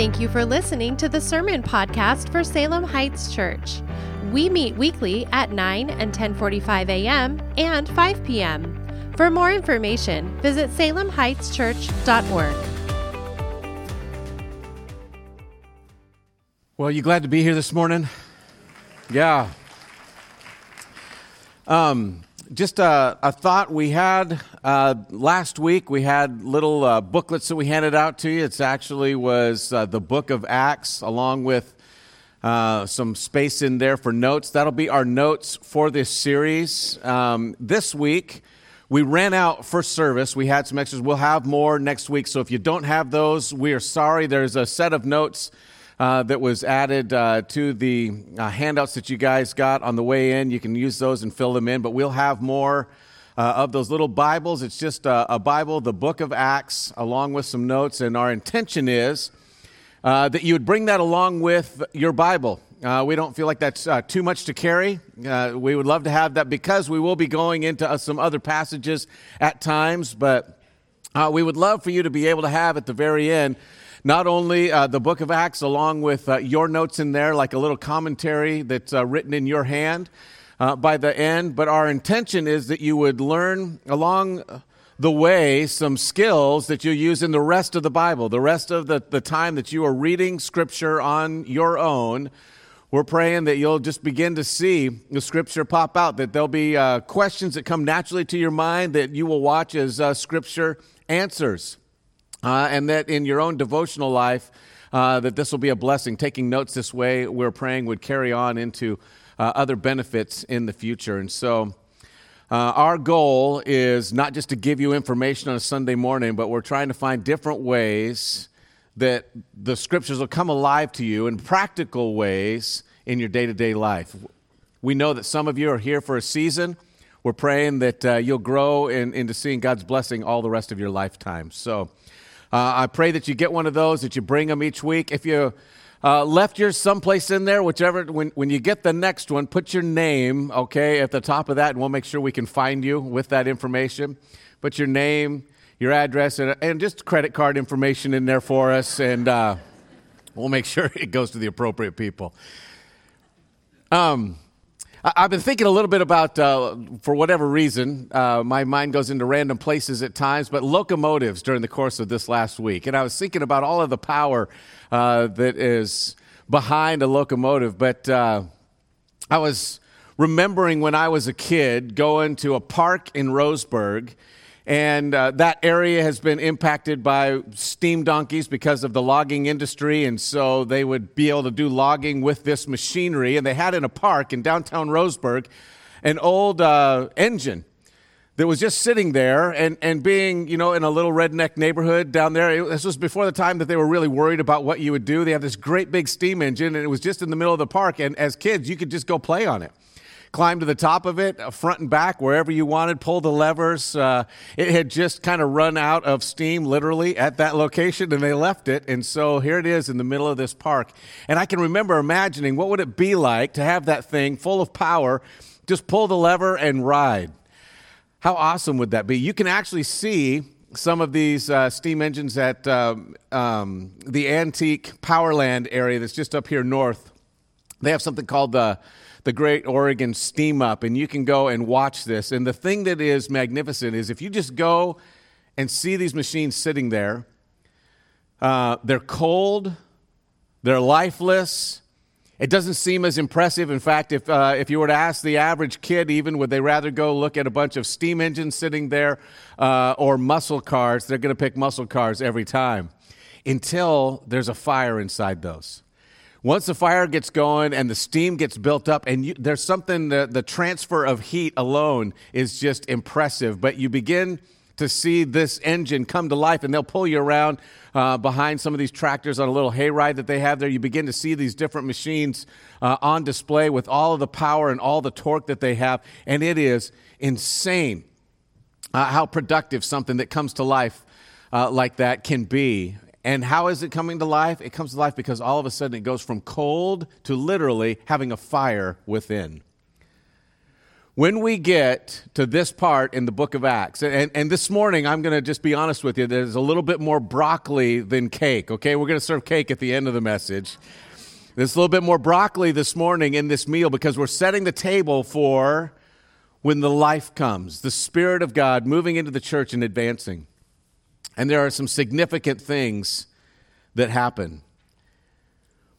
Thank you for listening to the Sermon Podcast for Salem Heights Church. We meet weekly at 9 and 10:45 a.m. and 5 p.m. For more information, visit salemheightschurch.org. Well, you glad to be here this morning? Yeah. Um, just a, a, thought we had uh, last week. We had little uh, booklets that we handed out to you. It actually was uh, the book of Acts, along with uh, some space in there for notes. That'll be our notes for this series. Um, this week, we ran out for service. We had some extras. We'll have more next week. So if you don't have those, we are sorry. There's a set of notes uh, that was added uh, to the uh, handouts that you guys got on the way in. You can use those and fill them in, but we'll have more uh, of those little Bibles. It's just a, a, Bible, the book of Acts, along with some notes. And our intention is uh, that you would bring that along with your Bible. Uh, we don't feel like that's uh, too much to carry. Uh, we would love to have that because we will be going into uh, some other passages at times, but we would love for you to be able to have at the very end not only uh, the book of Acts, along with uh, your notes in there, like a little commentary that's uh, written in your hand uh, by the end, but our intention is that you would learn along the way some skills that you use in the rest of the Bible, the rest of the, the time that you are reading Scripture on your own. We're praying that you'll just begin to see the Scripture pop out, that there'll be uh, questions that come naturally to your mind that you will watch as uh, Scripture answers uh, and that in your own devotional life, uh, that this will be a blessing. Taking notes this way, we're praying would carry on into uh, other benefits in the future. And so, uh, our goal is not just to give you information on a Sunday morning, but we're trying to find different ways that the scriptures will come alive to you in practical ways in your day to day life. We know that some of you are here for a season. We're praying that uh, you'll grow in, into seeing God's blessing all the rest of your lifetime. So, uh, I pray that you get one of those, that you bring them each week. If you uh, left yours someplace in there, whichever, when, when you get the next one, put your name, okay, at the top of that, and we'll make sure we can find you with that information. Put your name, your address, and, and just credit card information in there for us, and uh, we'll make sure it goes to the appropriate people. Um, I've been thinking a little bit about, uh, for whatever reason, uh, my mind goes into random places at times, but locomotives during the course of this last week. And I was thinking about all of the power uh, that is behind a locomotive. But uh, I was remembering when I was a kid going to a park in Roseburg and uh, that area has been impacted by steam donkeys because of the logging industry. And so they would be able to do logging with this machinery. And they had in a park in downtown Roseburg an old uh, engine that was just sitting there and, and being, you know, in a little redneck neighborhood down there. It, this was before the time that they were really worried about what you would do. They had this great big steam engine, and it was just in the middle of the park. And as kids, you could just go play on it climb to the top of it, uh, front and back, wherever you wanted, pull the levers. Uh, it had just kind of run out of steam, literally, at that location, and they left it. And so here it is in the middle of this park. And I can remember imagining what would it be like to have that thing full of power, just pull the lever and ride. How awesome would that be? You can actually see some of these uh, steam engines at um, um, the antique Powerland area that's just up here north. They have something called the the Great Oregon Steam Up, and you can go and watch this. And the thing that is magnificent is if you just go and see these machines sitting there, uh, they're cold, they're lifeless. It doesn't seem as impressive. In fact, if, uh, if you were to ask the average kid, even, would they rather go look at a bunch of steam engines sitting there uh, or muscle cars? They're going to pick muscle cars every time until there's a fire inside those. Once the fire gets going and the steam gets built up, and you, there's something, the, the transfer of heat alone is just impressive. But you begin to see this engine come to life, and they'll pull you around uh, behind some of these tractors on a little hayride that they have there. You begin to see these different machines uh, on display with all of the power and all the torque that they have, and it is insane uh, how productive something that comes to life uh, like that can be. And how is it coming to life? It comes to life because all of a sudden it goes from cold to literally having a fire within. when we get to this part in the book of Acts, and, and this morning I'm going to just be honest with you, there's a little bit more broccoli than cake, okay? We're going to serve cake at the end of the message. There's a little bit more broccoli this morning in this meal because we're setting the table for when the life comes, the Spirit of God moving into the church and advancing. And there are some significant things that happen.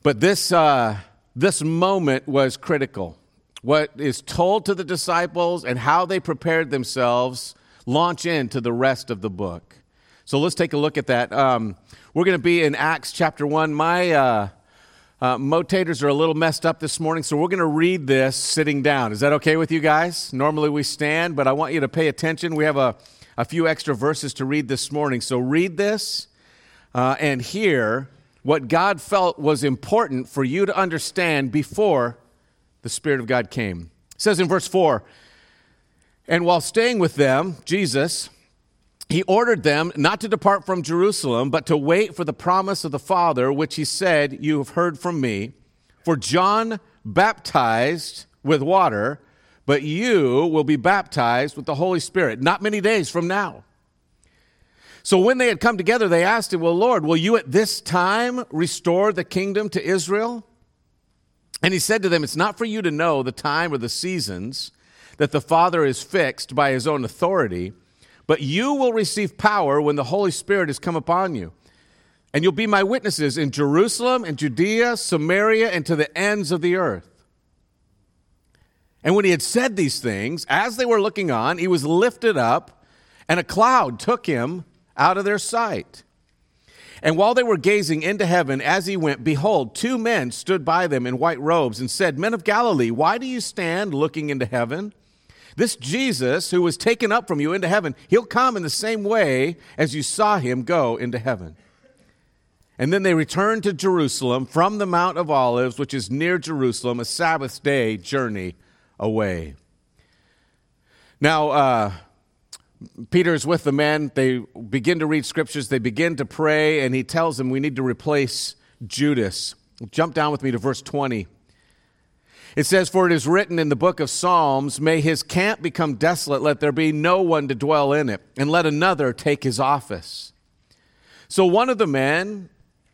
But this, uh, this moment was critical. What is told to the disciples and how they prepared themselves launch into the rest of the book. So let's take a look at that. Um, we're going to be in Acts chapter 1. My. Uh, uh, motators are a little messed up this morning, so we're going to read this sitting down. Is that okay with you guys? Normally we stand, but I want you to pay attention. We have a, a few extra verses to read this morning. So read this uh, and hear what God felt was important for you to understand before the Spirit of God came. It says in verse 4 And while staying with them, Jesus, he ordered them not to depart from Jerusalem, but to wait for the promise of the Father, which he said, You have heard from me. For John baptized with water, but you will be baptized with the Holy Spirit not many days from now. So when they had come together, they asked him, Well, Lord, will you at this time restore the kingdom to Israel? And he said to them, It's not for you to know the time or the seasons that the Father is fixed by his own authority but you will receive power when the Holy Spirit has come upon you. And you'll be my witnesses in Jerusalem and Judea, Samaria, and to the ends of the earth. And when he had said these things, as they were looking on, he was lifted up, and a cloud took him out of their sight. And while they were gazing into heaven as he went, behold, two men stood by them in white robes and said, Men of Galilee, why do you stand looking into heaven? This Jesus, who was taken up from you into heaven, he'll come in the same way as you saw him go into heaven. And then they returned to Jerusalem from the Mount of Olives, which is near Jerusalem, a Sabbath day journey away. Now, uh, Peter is with the men. They begin to read scriptures, they begin to pray, and he tells them we need to replace Judas. Jump down with me to verse 20. It says, For it is written in the book of Psalms, May his camp become desolate, let there be no one to dwell in it, and let another take his office. So one of the men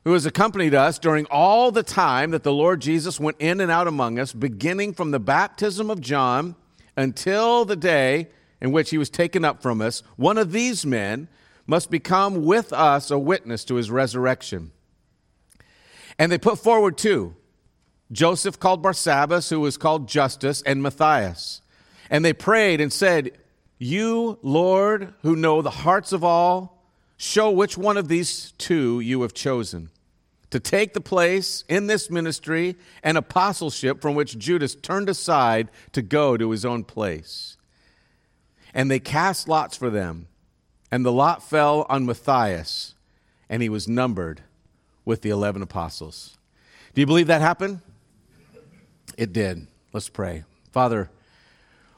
who has accompanied us during all the time that the Lord Jesus went in and out among us, beginning from the baptism of John until the day in which he was taken up from us, one of these men must become with us a witness to his resurrection. And they put forward two Joseph called Barsabbas, who was called Justus, and Matthias. And they prayed and said, You, Lord, who know the hearts of all, show which one of these two you have chosen to take the place in this ministry and apostleship from which Judas turned aside to go to his own place. And they cast lots for them, and the lot fell on Matthias, and he was numbered with the 11 apostles. Do you believe that happened? It did. Let's pray. Father,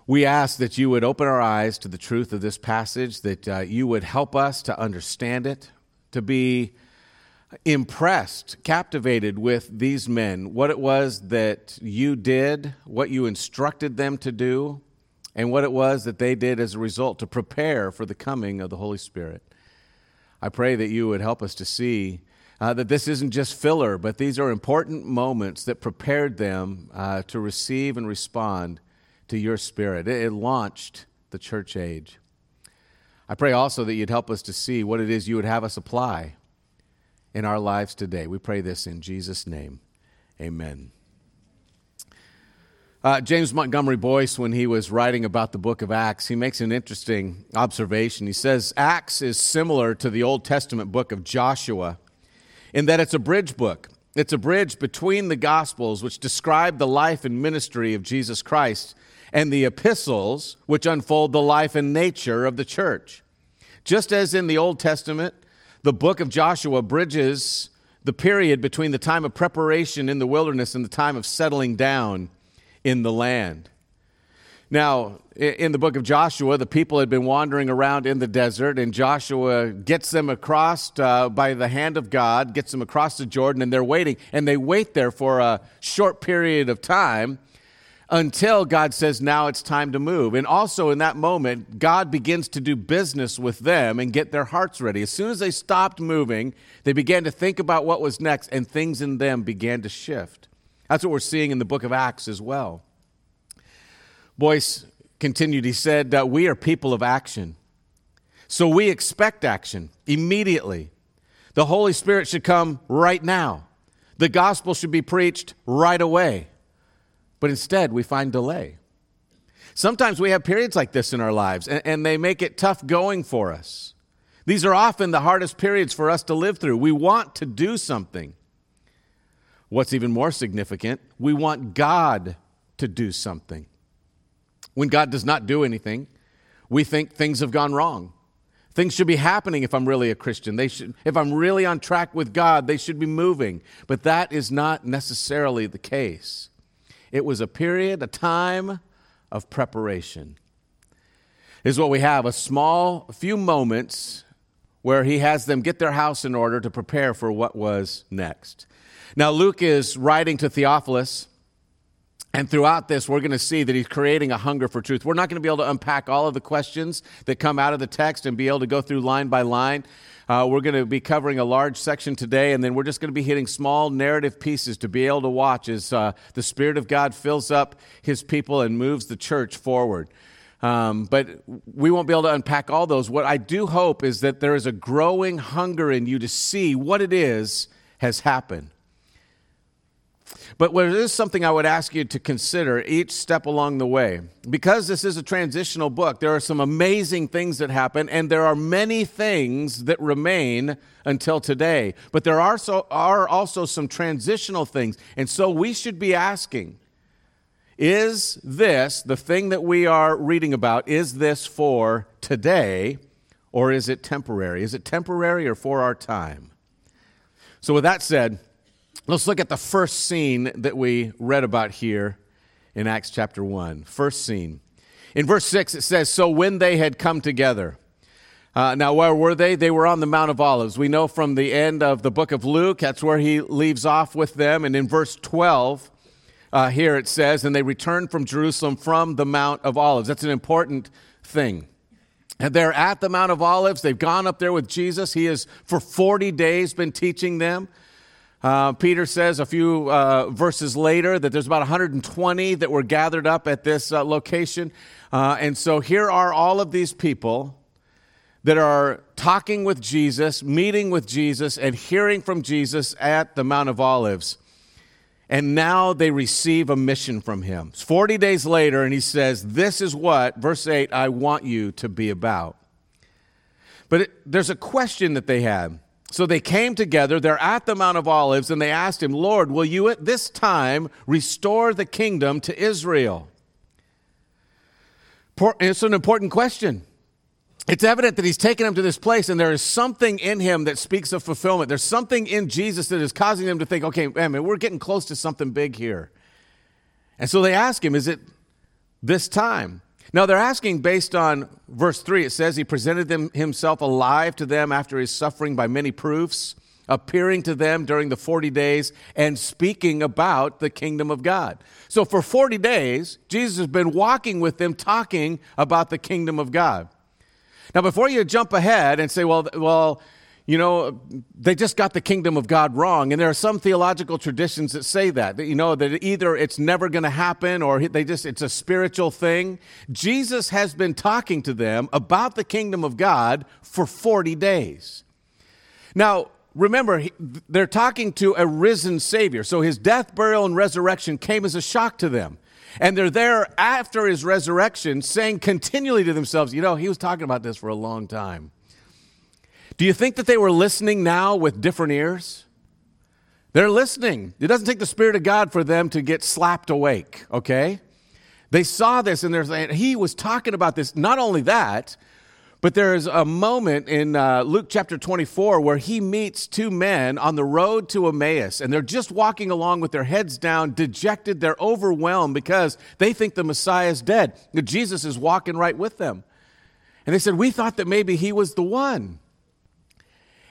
we ask that you would open our eyes to the truth of this passage, that uh, you would help us to understand it, to be impressed, captivated with these men, what it was that you did, what you instructed them to do, and what it was that they did as a result to prepare for the coming of the Holy Spirit. I pray that you would help us to see uh, that this isn't just filler, but these are important moments that prepared them uh, to receive and respond to your spirit. It, it launched the church age. I pray also that you'd help us to see what it is you would have us apply in our lives today. We pray this in Jesus' name. Amen. Uh, James Montgomery Boice, when he was writing about the book of Acts, he makes an interesting observation. He says Acts is similar to the Old Testament book of Joshua in that it's a bridge book. It's a bridge between the Gospels, which describe the life and ministry of Jesus Christ, and the epistles, which unfold the life and nature of the church. Just as in the Old Testament, the book of Joshua bridges the period between the time of preparation in the wilderness and the time of settling down in the land. Now, in the book of Joshua, the people had been wandering around in the desert, and Joshua gets them across uh, by the hand of God, gets them across the Jordan, and they're waiting. And they wait there for a short period of time until God says, now it's time to move. And also in that moment, God begins to do business with them and get their hearts ready. As soon as they stopped moving, they began to think about what was next, and things in them began to shift. That's what we're seeing in the book of Acts as well. Boice continued, he said, We are people of action. So we expect action immediately. The Holy Spirit should come right now. The gospel should be preached right away. But instead, we find delay. Sometimes we have periods like this in our lives, and, and, they make it tough going for us. These are often the hardest periods for us to live through. We want to do something. What's even more significant, we want God to do something. When God does not do anything, we think things have gone wrong. Things should be happening if I'm really a Christian. They should, if I'm really on track with God, they should be moving. But that is not necessarily the case. It was a period, a time of preparation. Is what we have a small, few moments where he has them get their house in order to prepare for what was next. Now, Luke is writing to Theophilus, and throughout this, we're going to see that he's creating a hunger for truth. We're not going to be able to unpack all of the questions that come out of the text and be able to go through line by line. Uh, we're going to be covering a large section today, and then we're just going to be hitting small narrative pieces to be able to watch as uh, the Spirit of God fills up his people and moves the church forward. Um, but we won't be able to unpack all those. What I do hope is that there is a growing hunger in you to see what it is has happened. But there is something I would ask you to consider each step along the way. Because this is a transitional book, there are some amazing things that happen, and there are many things that remain until today. But there are, so, are also some transitional things. And so we should be asking is this, the thing that we are reading about, is this for today, or is it temporary? Is it temporary or for our time? So, with that said, Let's look at the first scene that we read about here in Acts chapter 1. First scene. In verse 6, it says, So when they had come together. Uh, now, where were they? They were on the Mount of Olives. We know from the end of the book of Luke, that's where he leaves off with them. And in verse 12, uh, here it says, And they returned from Jerusalem from the Mount of Olives. That's an important thing. And they're at the Mount of Olives. They've gone up there with Jesus. He has, for 40 days, been teaching them. Uh, Peter says a few uh, verses later that there's about 120 that were gathered up at this uh, location. Uh, and so here are all of these people that are talking with Jesus, meeting with Jesus, and hearing from Jesus at the Mount of Olives. And now they receive a mission from him. It's 40 days later, and he says, This is what, verse 8, I want you to be about. But it, there's a question that they had. So they came together, they're at the Mount of Olives, and they asked him, Lord, will you at this time restore the kingdom to Israel? It's an important question. It's evident that he's taken them to this place, and there is something in him that speaks of fulfillment. There's something in Jesus that is causing them to think, okay, man, we're getting close to something big here. And so they ask him, is it this time? Now they're asking based on verse 3. It says he presented them, himself alive to them after his suffering by many proofs, appearing to them during the 40 days and speaking about the kingdom of God. So for 40 days, Jesus has been walking with them talking about the kingdom of God. Now before you jump ahead and say, well, well, you know, they just got the kingdom of God wrong. And there are some theological traditions that say that, that you know, that either it's never going to happen or they just, it's a spiritual thing. Jesus has been talking to them about the kingdom of God for 40 days. Now, remember, they're talking to a risen Savior. So his death, burial, and resurrection came as a shock to them. And they're there after his resurrection saying continually to themselves, you know, he was talking about this for a long time. Do you think that they were listening now with different ears? They're listening. It doesn't take the Spirit of God for them to get slapped awake, okay? They saw this and they're saying, he was talking about this. Not only that, but there's a moment in uh, Luke chapter 24 where he meets two men on the road to Emmaus, and they're just walking along with their heads down, dejected. They're overwhelmed because they think the Messiah is dead. Jesus is walking right with them. And they said, We thought that maybe he was the one.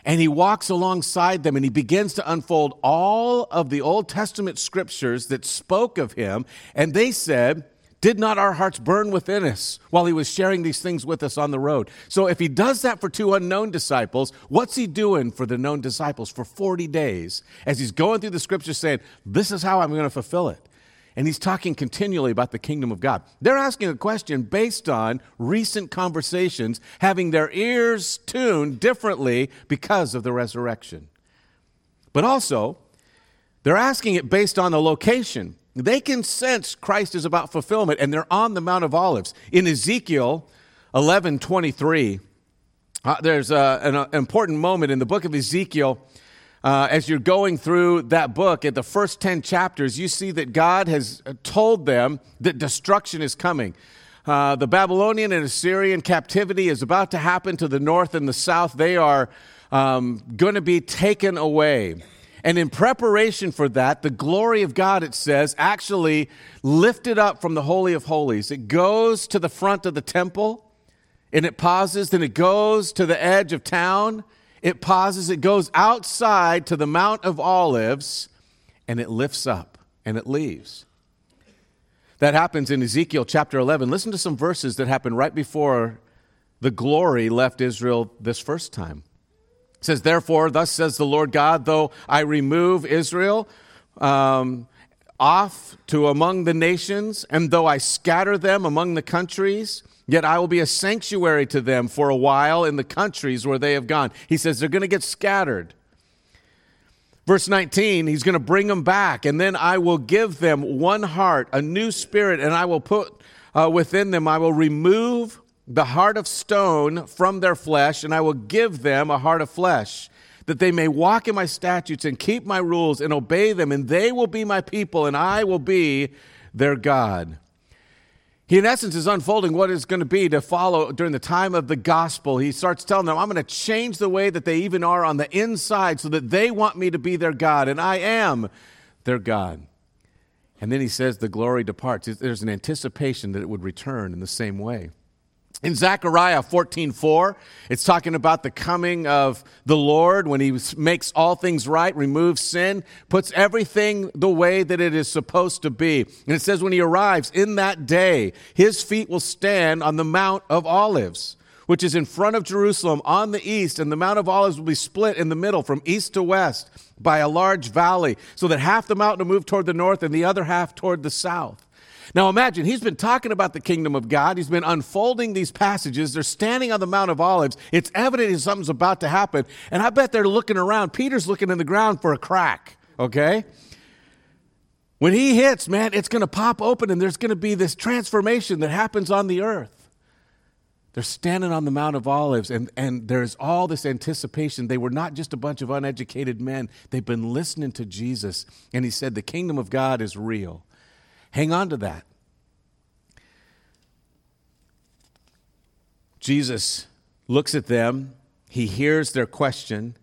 And he walks alongside them and he begins to unfold all of the Old Testament scriptures that spoke of him. And they said, Did not our hearts burn within us while he was sharing these things with us on the road? So if he does that for two unknown disciples, what's he doing for the known disciples for 40 days as he's going through the scriptures saying, This is how I'm going to fulfill it? And he's talking continually about the kingdom of God. They're asking a question based on recent conversations, having their ears tuned differently because of the resurrection. But also, they're asking it based on the location. They can sense Christ is about fulfillment, and they're on the Mount of Olives. In Ezekiel 11 23, uh, there's a, an, an important moment in the book of Ezekiel uh, as you're going through that book, at the first 10 chapters, you see that God has told them that destruction is coming. Uh, the Babylonian and Assyrian captivity is about to happen to the north and the south. They are um, going to be taken away. And in preparation for that, the glory of God, it says, actually lifted up from the Holy of Holies. It goes to the front of the temple and it pauses, then it goes to the edge of town it pauses, it goes outside to the Mount of Olives, and it lifts up and it leaves. That happens in Ezekiel chapter 11. Listen to some verses that happen right before the glory left Israel this first time. It says, Therefore, thus says the Lord God, though I remove Israel um, off to among the nations, and though I scatter them among the countries, Yet I will be a sanctuary to them for a while in the countries where they have gone. He says they're going to get scattered. Verse 19, he's going to bring them back, and then I will give them one heart, a new spirit, and I will put uh, within them, I will remove the heart of stone from their flesh, and I will give them a heart of flesh, that they may walk in my statutes and keep my rules and obey them, and they will be my people, and I will be their God. He, in essence, is unfolding what is going to be to follow during the time of the gospel. He starts telling them, I'm going to change the way that they even are on the inside so that they want me to be their God, and I am their God. And then he says, The glory departs. There's an anticipation that it would return in the same way. In Zechariah 14:4, it's talking about the coming of the Lord when he makes all things right, removes sin, puts everything the way that it is supposed to be. And it says when he arrives in that day, his feet will stand on the Mount of Olives, which is in front of Jerusalem on the east, and the Mount of Olives will be split in the middle from east to west by a large valley, so that half the mountain will move toward the north and the other half toward the south. Now imagine, he's been talking about the kingdom of God. He's been unfolding these passages. They're standing on the Mount of Olives. It's evident something's about to happen. And I bet they're looking around. Peter's looking in the ground for a crack, okay? When he hits, man, it's going to pop open and there's going to be this transformation that happens on the earth. They're standing on the Mount of Olives, and, and there's all this anticipation. They were not just a bunch of uneducated men, they've been listening to Jesus. And he said, The kingdom of God is real. Hang on to that. Jesus looks at them, he hears their question,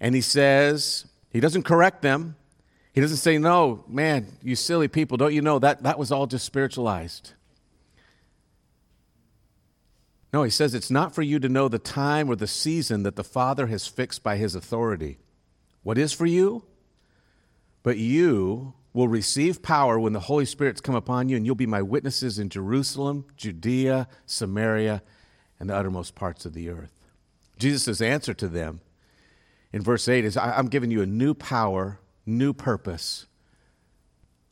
and he says, he doesn't correct them. He doesn't say, No, man, you silly people, don't you know that that was all just spiritualized? No, he says it's not for you to know the time or the season that the Father has fixed by his authority. What is for you? But you will receive power when the Holy Spirit's come upon you, and you'll be my witnesses in Jerusalem, Judea, Samaria, and the uttermost parts of the earth. Jesus' answer to them in verse 8 is I'm giving you a new power, new purpose,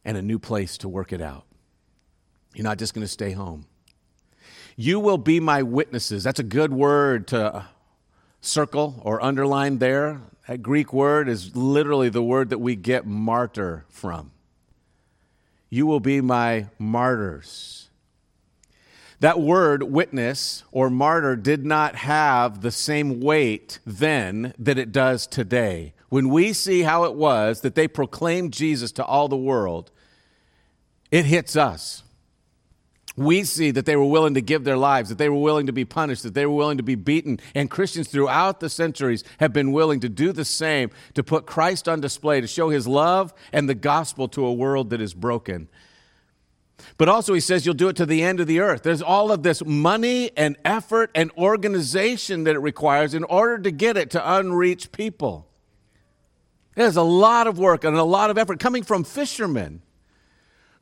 and a new place to work it out. You're not just going to stay home. You will be my witnesses. That's a good word to circle or underline there. That Greek word is literally the word that we get martyr from. You will be my martyrs. That word, witness or martyr, did not have the same weight then that it does today. When we see how it was that they proclaimed Jesus to all the world, it hits us we see that they were willing to give their lives, that they were willing to be punished, that they were willing to be beaten. And Christians throughout the centuries have been willing to do the same, to put Christ on display, to show his love and the gospel to a world that is broken. But also, he says you'll do it to the end of the earth. There's all of this money and effort and organization that it requires in order to get it to unreached people. There's a lot of work and a lot of effort coming from fishermen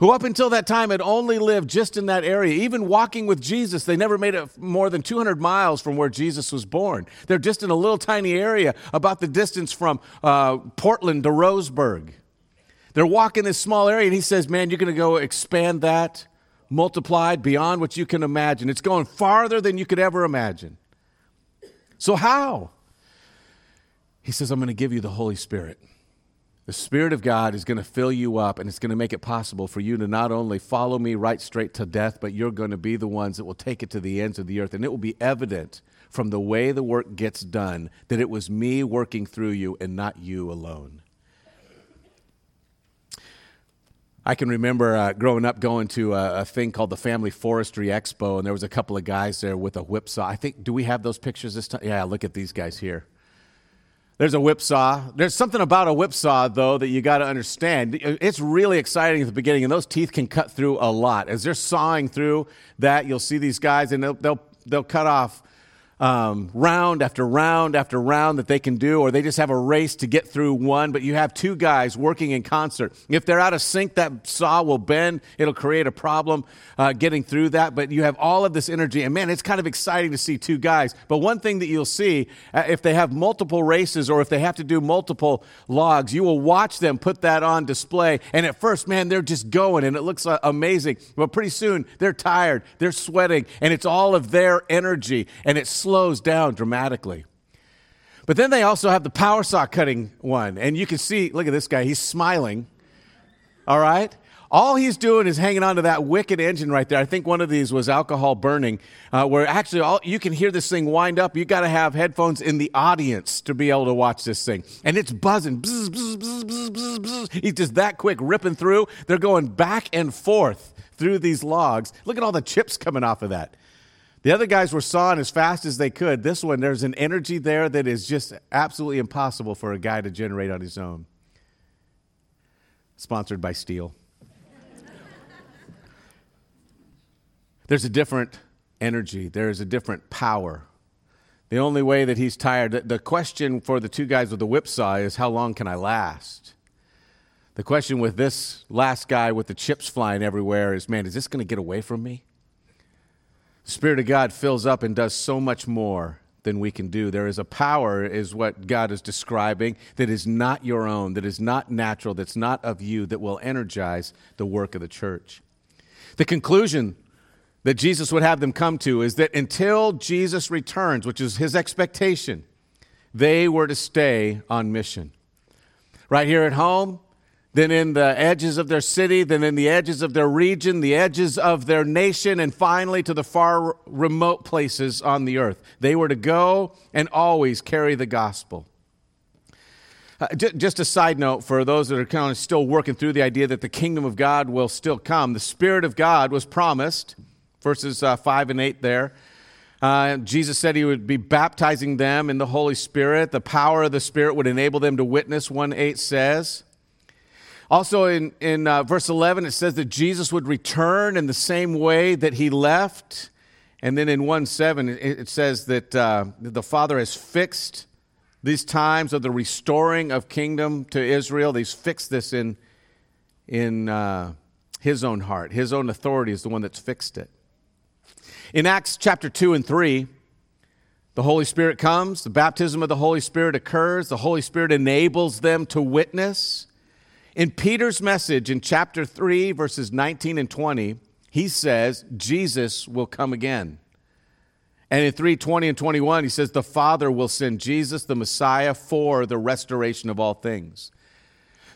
who, up until that time, had only lived just in that area. Even walking with Jesus, they never made it more than 200 miles from where Jesus was born. They're just in a little tiny area about the distance from uh, Portland to Roseburg. They're walking this small area, and he says, Man, you're going to go expand that, multiplied beyond what you can imagine. It's going farther than you could ever imagine. So, how? He says, I'm going to give you the Holy Spirit. The Spirit of God is going to fill you up, and it's going to make it possible for you to not only follow me right straight to death, but you're going to be the ones that will take it to the ends of the earth. And it will be evident from the way the work gets done that it was me working through you and not you alone. I can remember uh, growing up going to a, a, thing called the Family Forestry Expo, and there was a couple of guys there with a whipsaw. I think, do we have those pictures this time? Yeah, look at these guys here. There's a whipsaw. There's something about a whipsaw, though, that you got to understand. It's really exciting at the beginning, and those teeth can cut through a lot. As they're sawing through that, you'll see these guys, and they'll, they'll, they'll cut off um, round after round after round that they can do, or they just have a race to get through one, but you have two guys working in concert. If they're out of sync, that saw will bend. It'll create a problem uh, getting through that, but you have all of this energy. And man, it's kind of exciting to see two guys. But one thing that you'll see, uh, if they have multiple races or if they have to do multiple logs, you will watch them put that on display. And at first, man, they're just going and it looks uh, amazing. But pretty soon, they're tired, they're sweating, and it's all of their energy. And it's slows down dramatically. But then they also have the power saw cutting one. And you can see, look at this guy, he's smiling. All right? All he's doing is hanging on to that wicked engine right there. I think one of these was alcohol burning, uh, where actually all, you can hear this thing wind up. You got to have headphones in the audience to be able to watch this thing, and it's buzzing. Bzz, bzz, bzz, he's just that quick, ripping through. They're going back and forth through these logs. Look at all the chips coming off of that. The other guys were sawing as fast as they could. This one, there's an energy there that is just absolutely impossible for a guy to generate on his own. Sponsored by Stihl. there's a different energy, there's a different power. The only way that he's tired, the question for the two guys with the whipsaw is how long can I last? The question with this last guy with the chips flying everywhere is man, is this going to get away from me? Spirit of God fills up and does so much more than we can do. There is a power, is what God is describing, that is not your own, that is not natural, that's not of you, that will energize the work of the church. The conclusion that Jesus would have them come to is that until Jesus returns, which is his expectation, they were to stay on mission. Right here at home, then in the edges of their city, then in the edges of their region, the edges of their nation, and finally to the far remote places on the earth. They were to go and always carry the gospel. Uh, just a side note for those that are kind of still working through the idea that the kingdom of God will still come. The Spirit of God was promised, verses uh, 5 and 8 there. Uh, Jesus said he would be baptizing them in the Holy Spirit. The power of the Spirit would enable them to witness, 1 8 says. Also, in, in uh, verse 11, it says that Jesus would return in the same way that he left. And then in 1 7, it, says that, uh, the Father has fixed these times of the restoring of kingdom to Israel. He's fixed this in, in uh, his own heart. His own authority is the one that's fixed it. In Acts chapter 2 and 3, the Holy Spirit comes, the baptism of the Holy Spirit occurs, the Holy Spirit enables them to witness. In Peter's message in chapter 3, verses 19 and 20, he says, Jesus will come again. And in 3:20 and 21, he says, The Father will send Jesus, the Messiah, for the restoration of all things.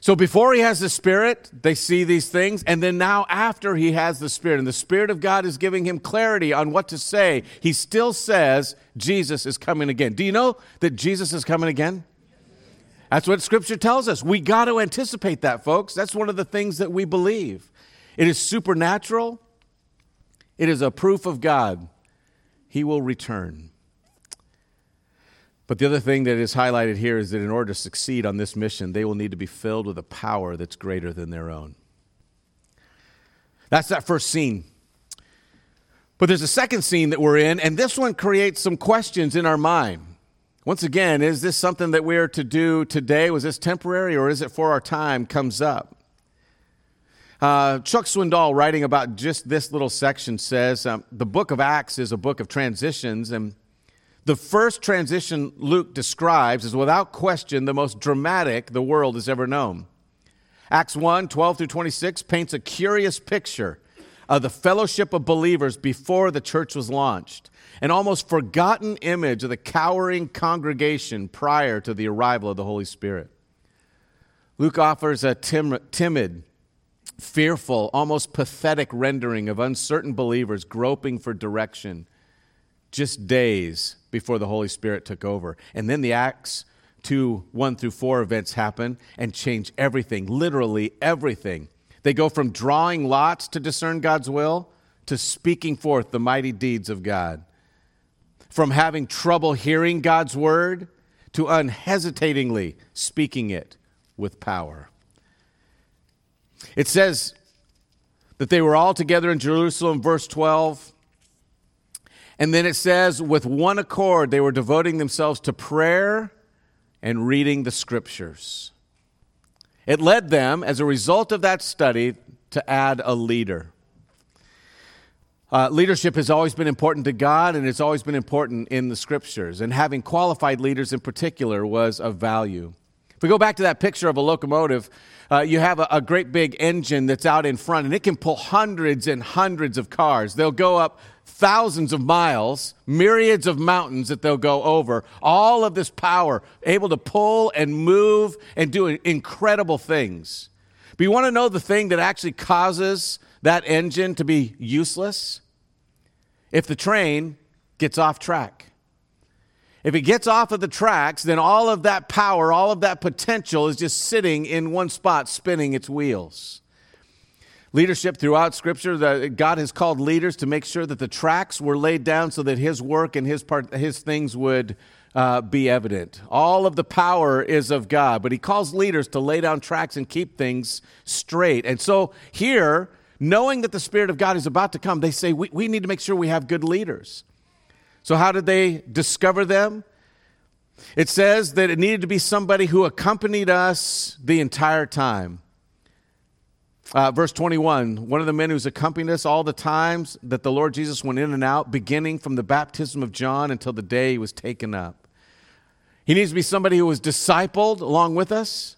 So before he has the Spirit, they see these things. And then now, after he has the Spirit, and the Spirit of God is giving him clarity on what to say, he still says, Jesus is coming again. Do you know that Jesus is coming again? That's what Scripture tells us. We got to anticipate that, folks. That's one of the things that we believe. It is supernatural, it is a proof of God. He will return. But the other thing that is highlighted here is that in order to succeed on this mission, they will need to be filled with a power that's greater than their own. That's that first scene. But there's a second scene that we're in, and this one creates some questions in our mind. Once again, is this something that we're to do today? Was this temporary or is it for our time? Comes up. Uh, Chuck Swindoll, writing about just this little section, says um, the book of Acts is a book of transitions, and the first transition Luke describes is without question the most dramatic the world has ever known. Acts 1 12 through 26 paints a curious picture of the fellowship of believers before the church was launched, an almost forgotten image of the cowering congregation prior to the arrival of the Holy Spirit. Luke offers a tim- timid, fearful, almost pathetic rendering of uncertain believers groping for direction just days before the Holy Spirit took over. And then the Acts 2 1 through 4 events happen and change everything, literally everything. They go from drawing lots to discern God's will to speaking forth the mighty deeds of God. From having trouble hearing God's word to unhesitatingly speaking it with power. It says that they were all together in Jerusalem, verse 12. And then it says, with one accord, they were devoting themselves to prayer and reading the scriptures. It led them, as a result of that study, to add a leader. Uh, leadership has always been important to God and it's always been important in the scriptures. And having qualified leaders in particular was of value. If we go back to that picture of a locomotive, uh, you have a, a, great big engine that's out in front and it can pull hundreds and hundreds of cars. They'll go up thousands of miles, myriads of mountains that they'll go over. All of this power, able to pull and move and do incredible things. But you want to know the thing that actually causes that engine to be useless? If the train gets off track. If it gets off of the tracks, then all of that power, all of that potential is just sitting in one spot, spinning its wheels. Leadership throughout Scripture, that God has called leaders to make sure that the tracks were laid down so that His work and His part, His things would uh, be evident. All of the power is of God, but He calls leaders to lay down tracks and keep things straight. And so here, knowing that the Spirit of God is about to come, they say we, we need to make sure we have good leaders. So, how did they discover them? It says that it needed to be somebody who accompanied us the entire time. Uh, verse 21 one of the men who's accompanied us all the times that the Lord Jesus went in and out, beginning from the baptism of John until the day he was taken up. He needs to be somebody who was discipled along with us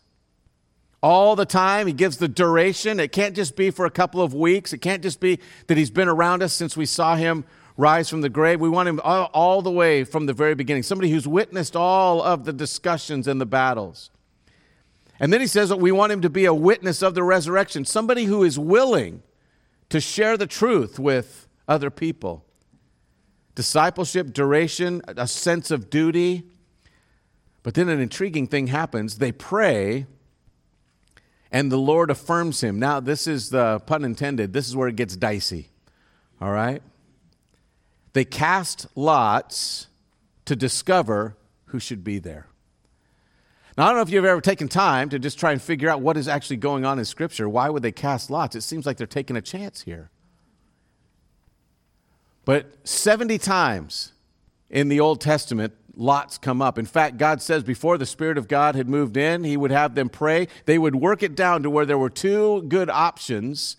all the time. He gives the duration. It can't just be for a couple of weeks, it can't just be that he's been around us since we saw him rise from the grave. We want him all, all, the way from the very beginning, somebody who's witnessed all of the discussions and the battles. And then he says that we want him to be a witness of the resurrection, somebody who is willing to share the truth with other people. Discipleship, duration, a sense of duty. But then an intriguing thing happens. They pray, and the Lord affirms him. Now, this is the pun intended, this is where it gets dicey. All right? They cast lots to discover who should be there. Now, I don't know if you've ever taken time to just try and figure out what is actually going on in Scripture. Why would they cast lots? It seems like they're taking a chance here. But 70 times in the Old Testament, lots come up. In fact, God says before the Spirit of God had moved in, He would have them pray. They would work it down to where there were two good options,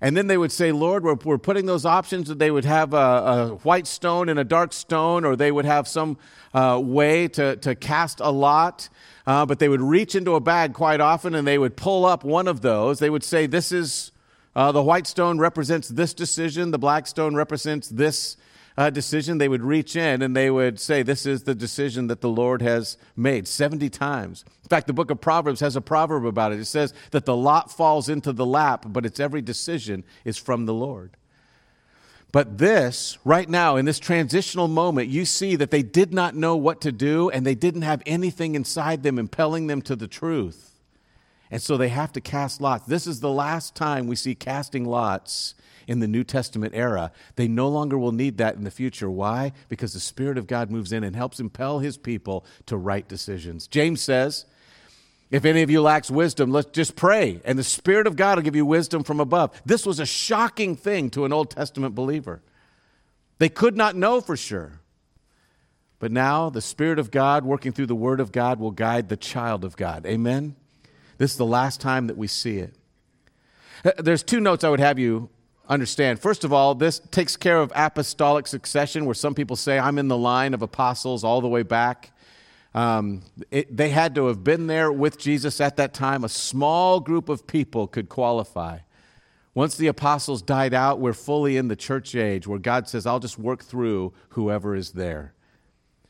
and then they would say, Lord, we're, we're putting those options. That they would have a, a, white stone and a dark stone, or they would have some uh, way to, to cast a lot. Uh, but they would reach into a bag quite often and they would pull up one of those. They would say, This is uh, the white stone represents this decision, the black stone represents this uh, decision, they would reach in and they would say, This is the decision that the Lord has made 70 times. In fact, the book of Proverbs has a proverb about it. It says that the lot falls into the lap, but its every decision is from the Lord. But this, right now, in this transitional moment, you see that they did not know what to do and they didn't have anything inside them impelling them to the truth. And so they have to cast lots. This is the last time we see casting lots in the New Testament era. They no longer will need that in the future. Why? Because the Spirit of God moves in and helps impel his people to right decisions. James says If any of you lacks wisdom, let's just pray, and the Spirit of God will give you wisdom from above. This was a shocking thing to an Old Testament believer. They could not know for sure. But now the Spirit of God, working through the Word of God, will guide the child of God. Amen? This is the last time that we see it. Uh, there's two notes I would have you understand. First of all, this takes care of apostolic succession, where some people say, I'm in the line of apostles all the way back. Um, it, they had to have been there with Jesus at that time. A small group of people could qualify. Once the apostles died out, we're fully in the church age where God says, I'll just work through whoever is there.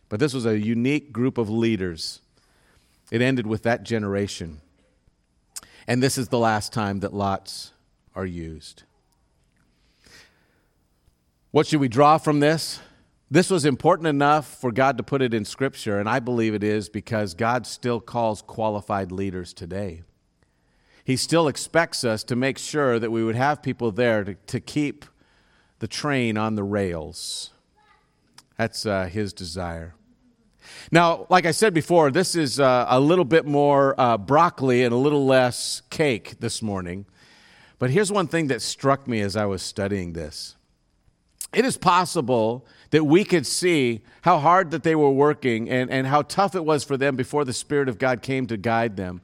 But this was a unique group of leaders. It ended with that generation. And this is the last time that lots are used. What should we draw from this? This was important enough for God to put it in Scripture, and I believe it is because God still calls qualified leaders today. He still expects us to make sure that we would have people there to, to keep the train on the rails. That's uh, His desire. Now, like I said before, this is uh, a little bit more uh, broccoli and a little less cake this morning. But here's one thing that struck me as I was studying this. It is possible that we could see how hard that they were working and, and how tough it was for them before the Spirit of God came to guide them.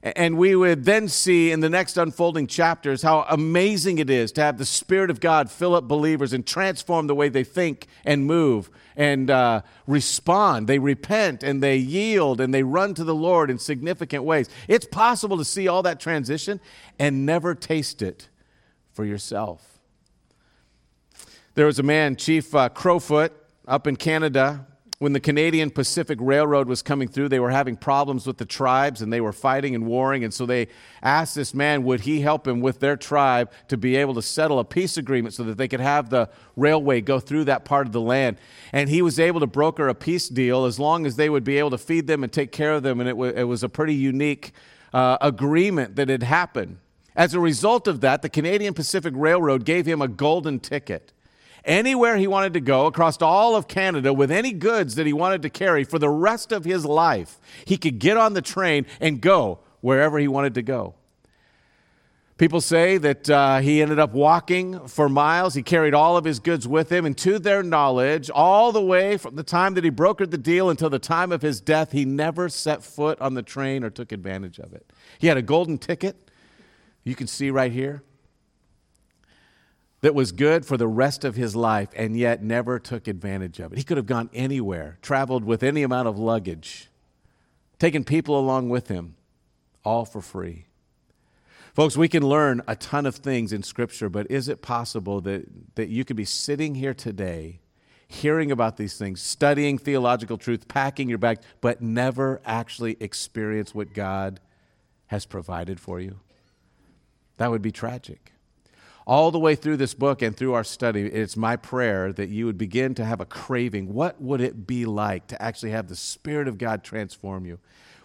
And we would then see in the next unfolding chapters how amazing it is to have the Spirit of God fill up believers and transform the way they think and move and uh, respond. They repent and they yield and they run to the Lord in significant ways. It's possible to see all that transition and never taste it for yourself. There was a man, Chief uh, Crowfoot, up in Canada. When the Canadian Pacific Railroad was coming through, they were having problems with the tribes and they were fighting and warring. And so they asked this man, would he help him with their tribe to be able to settle a peace agreement so that they could have the railway go through that part of the land? And he was able to broker a peace deal as long as they would be able to feed them and take care of them. And it, w- it was a pretty unique uh, agreement that had happened. As a result of that, the Canadian Pacific Railroad gave him a golden ticket anywhere he wanted to go across all of Canada with any goods that he wanted to carry for the rest of his life. He could get on the train and go wherever he wanted to go. People say that uh, he ended up walking for miles. He carried all of his goods with him, and to their knowledge, all the way from the time that he brokered the deal until the time of his death, he never set foot on the train or took advantage of it. He had a golden ticket, you can see right here that was good for the rest of his life and yet never took advantage of it. He could have gone anywhere, traveled with any amount of luggage, taken people along with him, all for free. Folks, we can learn a ton of things in Scripture, but is it possible that, that you could be sitting here today, hearing about these things, studying theological truth, packing your bag, but never actually experience what God has provided for you? That would be tragic all the way through this book and through our study, it's my prayer that you would begin to have a craving. What would it be like to actually have the Spirit of God transform you?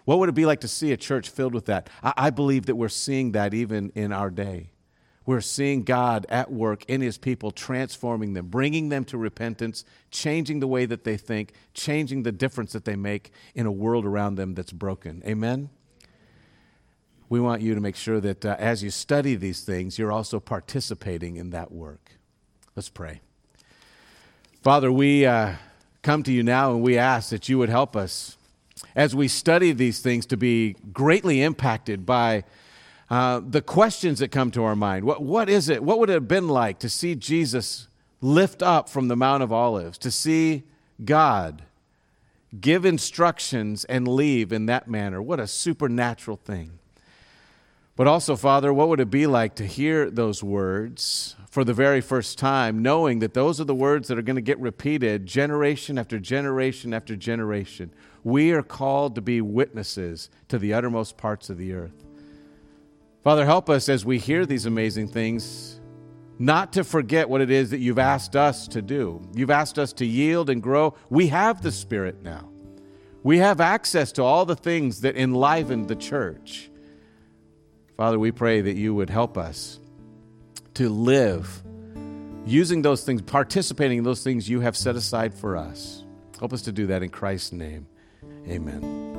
What would it be like to see a church filled with that? I, believe that we're seeing that even in our day. We're seeing God at work in His people, transforming them, bringing them to repentance, changing the way that they think, changing the difference that they make in a world around them that's broken. Amen? We want you to make sure that uh, as you study these things, you're also participating in that work. Let's pray. Father, we uh, come to you now and we ask that you would help us as we study these things to be greatly impacted by uh, the questions that come to our mind. What, what is it? What would it have been like to see Jesus lift up from the Mount of Olives, to see God give instructions and leave in that manner? What a supernatural thing. But also, Father, what would it be like to hear those words for the very first time, knowing that those are the words that are going to get repeated generation after generation after generation? We are called to be witnesses to the uttermost parts of the earth. Father, help us as we hear these amazing things not to forget what it is that you've asked us to do. You've asked us to yield and grow. We have the Spirit now, we have access to all the things that enliven the church. Father, we pray that you would help us to live using those things, participating in those things you have set aside for us. Help us to do that in Christ's name. Amen.